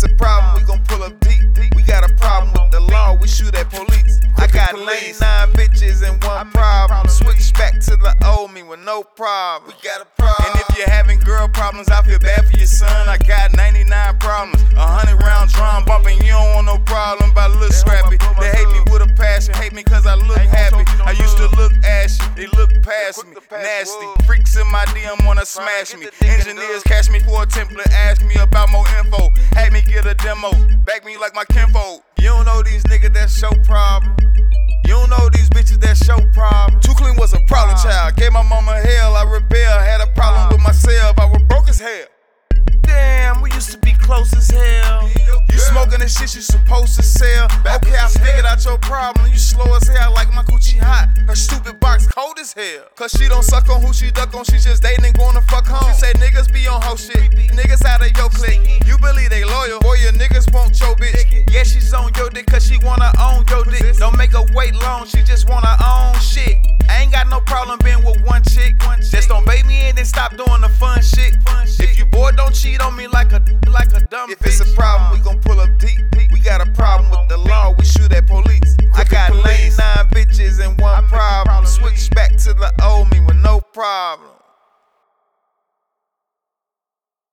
It's a problem, we gon' pull up deep. We got a problem with the law, we shoot at police. I got nine bitches and one problem. Switch back to the old me with no problem. We got a problem. And if you're having girl problems, I feel bad for your son. I got 99 problems, a hundred round drum bumping. You don't want no problem by little scrappy. They hate me with a passion, hate me cause I look happy. I used to look ashy, they look past me, nasty. Freaks in my DM wanna smash me. Engineers catch me for a template, ask me about more info demo, back me like my kinfolk. You don't know these niggas that show problem. You don't know these bitches that show problem. Too clean was a problem ah. child. Gave my mama hell, I rebel. Had a problem ah. with myself, I was broke as hell. Damn, we used to be close as hell. You smoking the shit you supposed to sell. Okay, I figured out your problem. You slow as hell, like my coochie hot. Her stupid box cold as hell. Cause she don't suck on who she duck on. She just dating and going to fuck home. She say niggas be on hoe shit. Niggas out of your clique they loyal. Boy, your niggas want your bitch. Yeah, she's on your dick cause she wanna own your dick. Don't make her wait long, she just wanna own shit. I ain't got no problem being with one chick. Just don't bait me in and stop doing the fun shit. If you bored, don't cheat on me like a like a dumb If it's a problem, we gon' pull